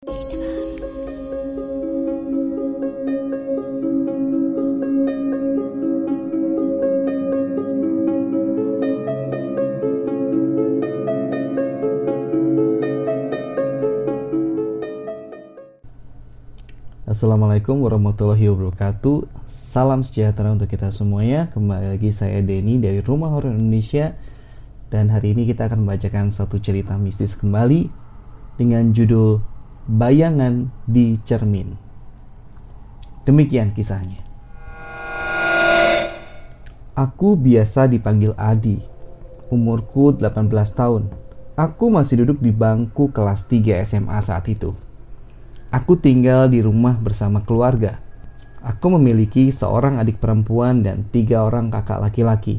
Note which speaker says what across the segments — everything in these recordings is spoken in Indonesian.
Speaker 1: Assalamualaikum warahmatullahi wabarakatuh. Salam sejahtera untuk kita semuanya. Kembali lagi saya Denny dari Rumah Horor Indonesia. Dan hari ini kita akan membacakan satu cerita mistis kembali Dengan judul Bayangan di Cermin Demikian kisahnya Aku biasa dipanggil Adi Umurku 18 tahun Aku masih duduk di bangku kelas 3 SMA saat itu Aku tinggal di rumah bersama keluarga. Aku memiliki seorang adik perempuan dan tiga orang kakak laki-laki.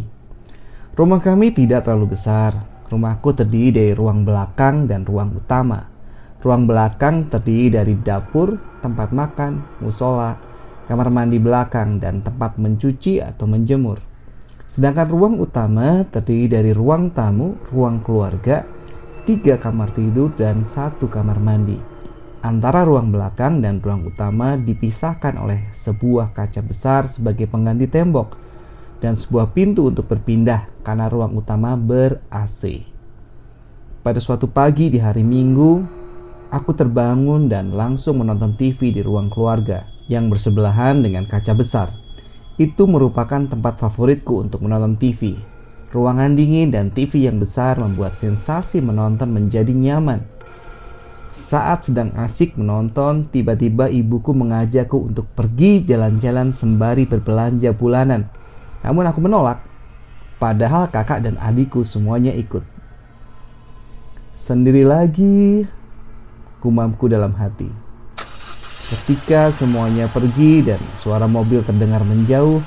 Speaker 1: Rumah kami tidak terlalu besar. Rumahku terdiri dari ruang belakang dan ruang utama. Ruang belakang terdiri dari dapur, tempat makan, musola, kamar mandi belakang, dan tempat mencuci atau menjemur. Sedangkan ruang utama terdiri dari ruang tamu, ruang keluarga, tiga kamar tidur, dan satu kamar mandi. Antara ruang belakang dan ruang utama dipisahkan oleh sebuah kaca besar sebagai pengganti tembok dan sebuah pintu untuk berpindah karena ruang utama ber-AC. Pada suatu pagi di hari Minggu, aku terbangun dan langsung menonton TV di ruang keluarga yang bersebelahan dengan kaca besar. Itu merupakan tempat favoritku untuk menonton TV. Ruangan dingin dan TV yang besar membuat sensasi menonton menjadi nyaman saat sedang asik menonton, tiba-tiba ibuku mengajakku untuk pergi jalan-jalan sembari berbelanja bulanan. Namun aku menolak. Padahal kakak dan adikku semuanya ikut. Sendiri lagi, kumamku dalam hati. Ketika semuanya pergi dan suara mobil terdengar menjauh,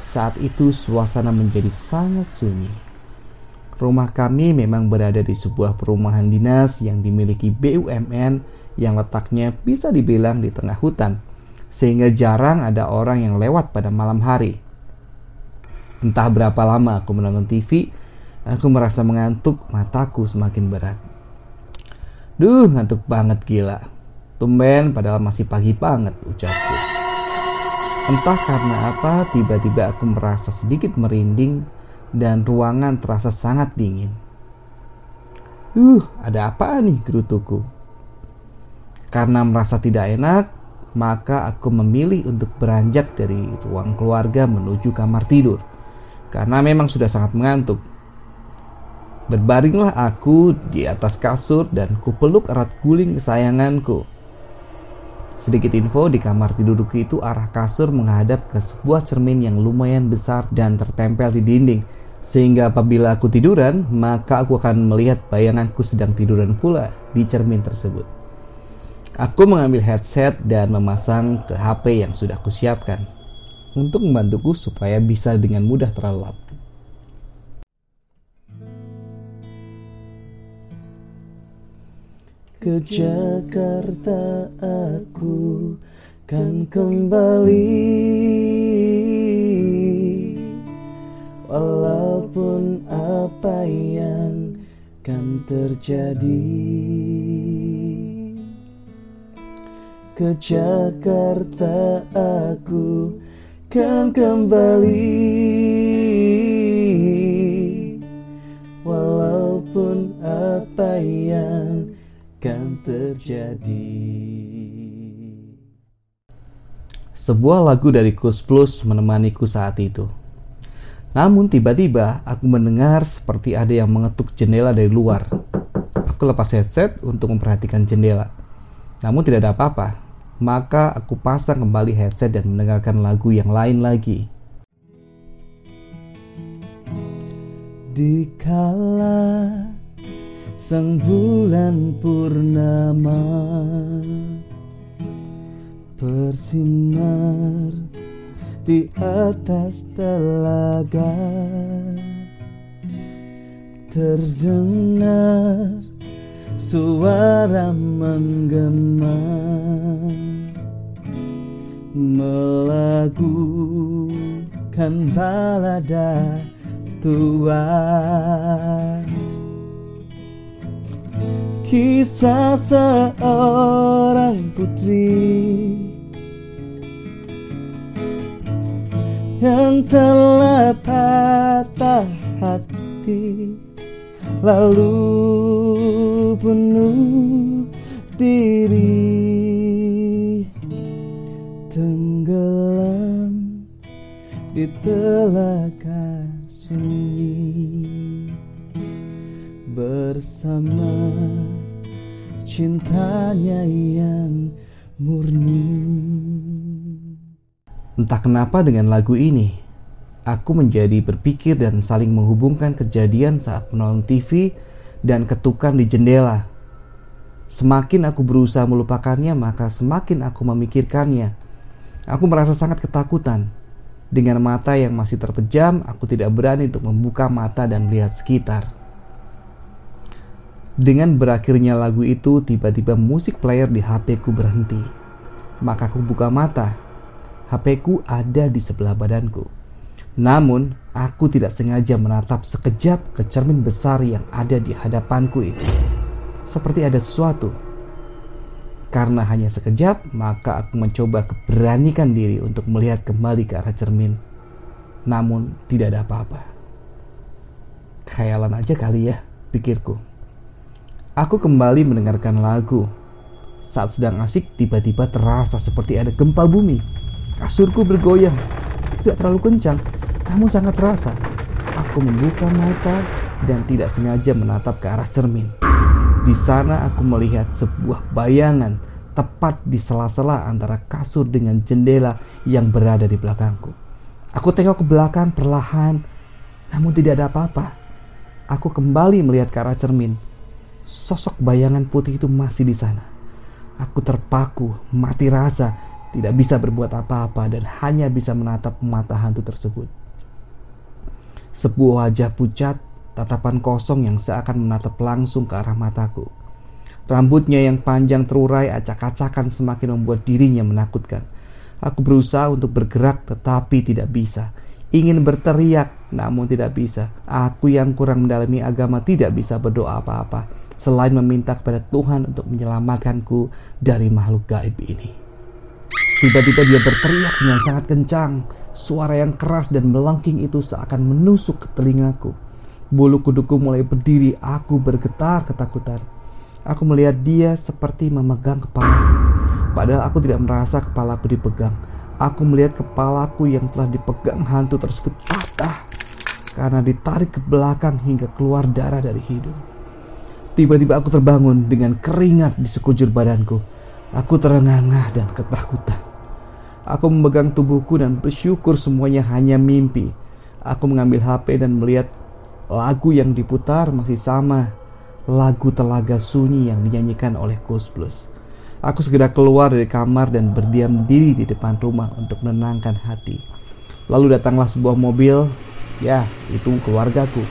Speaker 1: saat itu suasana menjadi sangat sunyi. Rumah kami memang berada di sebuah perumahan dinas yang dimiliki BUMN yang letaknya bisa dibilang di tengah hutan, sehingga jarang ada orang yang lewat pada malam hari. Entah berapa lama aku menonton TV, aku merasa mengantuk, mataku semakin berat. Duh, ngantuk banget gila. Tumben padahal masih pagi banget ucapku. Entah karena apa, tiba-tiba aku merasa sedikit merinding dan ruangan terasa sangat dingin. Uh, ada apa nih gerutuku? Karena merasa tidak enak, maka aku memilih untuk beranjak dari ruang keluarga menuju kamar tidur. Karena memang sudah sangat mengantuk. Berbaringlah aku di atas kasur dan kupeluk erat guling kesayanganku. Sedikit info di kamar tidurku itu arah kasur menghadap ke sebuah cermin yang lumayan besar dan tertempel di dinding sehingga apabila aku tiduran, maka aku akan melihat bayanganku sedang tiduran pula di cermin tersebut. Aku mengambil headset dan memasang ke HP yang sudah kusiapkan untuk membantuku supaya bisa dengan mudah terlelap. Ke Jakarta aku kan kembali. Walaupun apa yang kan terjadi. Ke Jakarta aku kan kembali Sebuah lagu dari Kus Plus menemaniku saat itu namun tiba-tiba aku mendengar seperti ada yang mengetuk jendela dari luar. Aku lepas headset untuk memperhatikan jendela. Namun tidak ada apa-apa. Maka aku pasang kembali headset dan mendengarkan lagu yang lain lagi. Dikala sang bulan purnama bersinar di atas telaga. Terdengar suara menggema melakukan balada tua. Kisah seorang putri Yang telah patah hati Lalu bunuh diri. Tenggelam di telaga sunyi Bersama cintanya yang murni Entah kenapa dengan lagu ini Aku menjadi berpikir dan saling menghubungkan kejadian saat menonton TV dan ketukan di jendela Semakin aku berusaha melupakannya, maka semakin aku memikirkannya. Aku merasa sangat ketakutan. Dengan mata yang masih terpejam, aku tidak berani untuk membuka mata dan melihat sekitar. Dengan berakhirnya lagu itu, tiba-tiba musik player di HP ku berhenti. Maka aku buka mata. HP ku ada di sebelah badanku. Namun, aku tidak sengaja menatap sekejap ke cermin besar yang ada di hadapanku itu. Seperti ada sesuatu karena hanya sekejap, maka aku mencoba keberanikan diri untuk melihat kembali ke arah cermin. Namun tidak ada apa-apa. Khayalan aja kali ya, pikirku. Aku kembali mendengarkan lagu. Saat sedang asik, tiba-tiba terasa seperti ada gempa bumi. Kasurku bergoyang. Tidak terlalu kencang, namun sangat terasa. Aku membuka mata dan tidak sengaja menatap ke arah cermin. Di sana aku melihat sebuah bayangan tepat di sela-sela antara kasur dengan jendela yang berada di belakangku. Aku tengok ke belakang perlahan, namun tidak ada apa-apa. Aku kembali melihat ke arah cermin. Sosok bayangan putih itu masih di sana. Aku terpaku, mati rasa, tidak bisa berbuat apa-apa dan hanya bisa menatap mata hantu tersebut. Sebuah wajah pucat tatapan kosong yang seakan menatap langsung ke arah mataku. Rambutnya yang panjang terurai acak-acakan semakin membuat dirinya menakutkan. Aku berusaha untuk bergerak tetapi tidak bisa. Ingin berteriak namun tidak bisa. Aku yang kurang mendalami agama tidak bisa berdoa apa-apa selain meminta kepada Tuhan untuk menyelamatkanku dari makhluk gaib ini. Tiba-tiba dia berteriak dengan sangat kencang. Suara yang keras dan melengking itu seakan menusuk ke telingaku. Bulu kuduku mulai berdiri, aku bergetar ketakutan. Aku melihat dia seperti memegang kepalaku. Padahal aku tidak merasa kepalaku dipegang. Aku melihat kepalaku yang telah dipegang hantu tersebut patah karena ditarik ke belakang hingga keluar darah dari hidung. Tiba-tiba aku terbangun dengan keringat di sekujur badanku. Aku terengah-engah dan ketakutan. Aku memegang tubuhku dan bersyukur semuanya hanya mimpi. Aku mengambil HP dan melihat Lagu yang diputar masih sama, lagu Telaga Sunyi yang dinyanyikan oleh Kus Plus. Aku segera keluar dari kamar dan berdiam diri di depan rumah untuk menenangkan hati. Lalu datanglah sebuah mobil, ya itu keluargaku.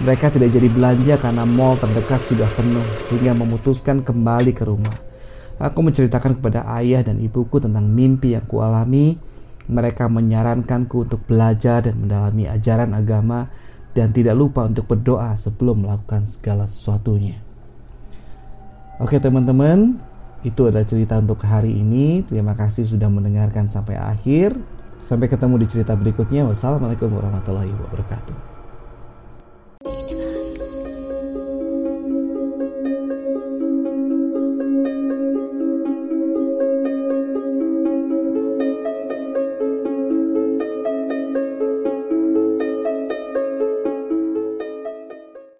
Speaker 1: Mereka tidak jadi belanja karena mall terdekat sudah penuh sehingga memutuskan kembali ke rumah. Aku menceritakan kepada ayah dan ibuku tentang mimpi yang kualami. Mereka menyarankanku untuk belajar dan mendalami ajaran agama dan tidak lupa untuk berdoa sebelum melakukan segala sesuatunya. Oke teman-teman, itu adalah cerita untuk hari ini. Terima kasih sudah mendengarkan sampai akhir. Sampai ketemu di cerita berikutnya. Wassalamualaikum warahmatullahi wabarakatuh.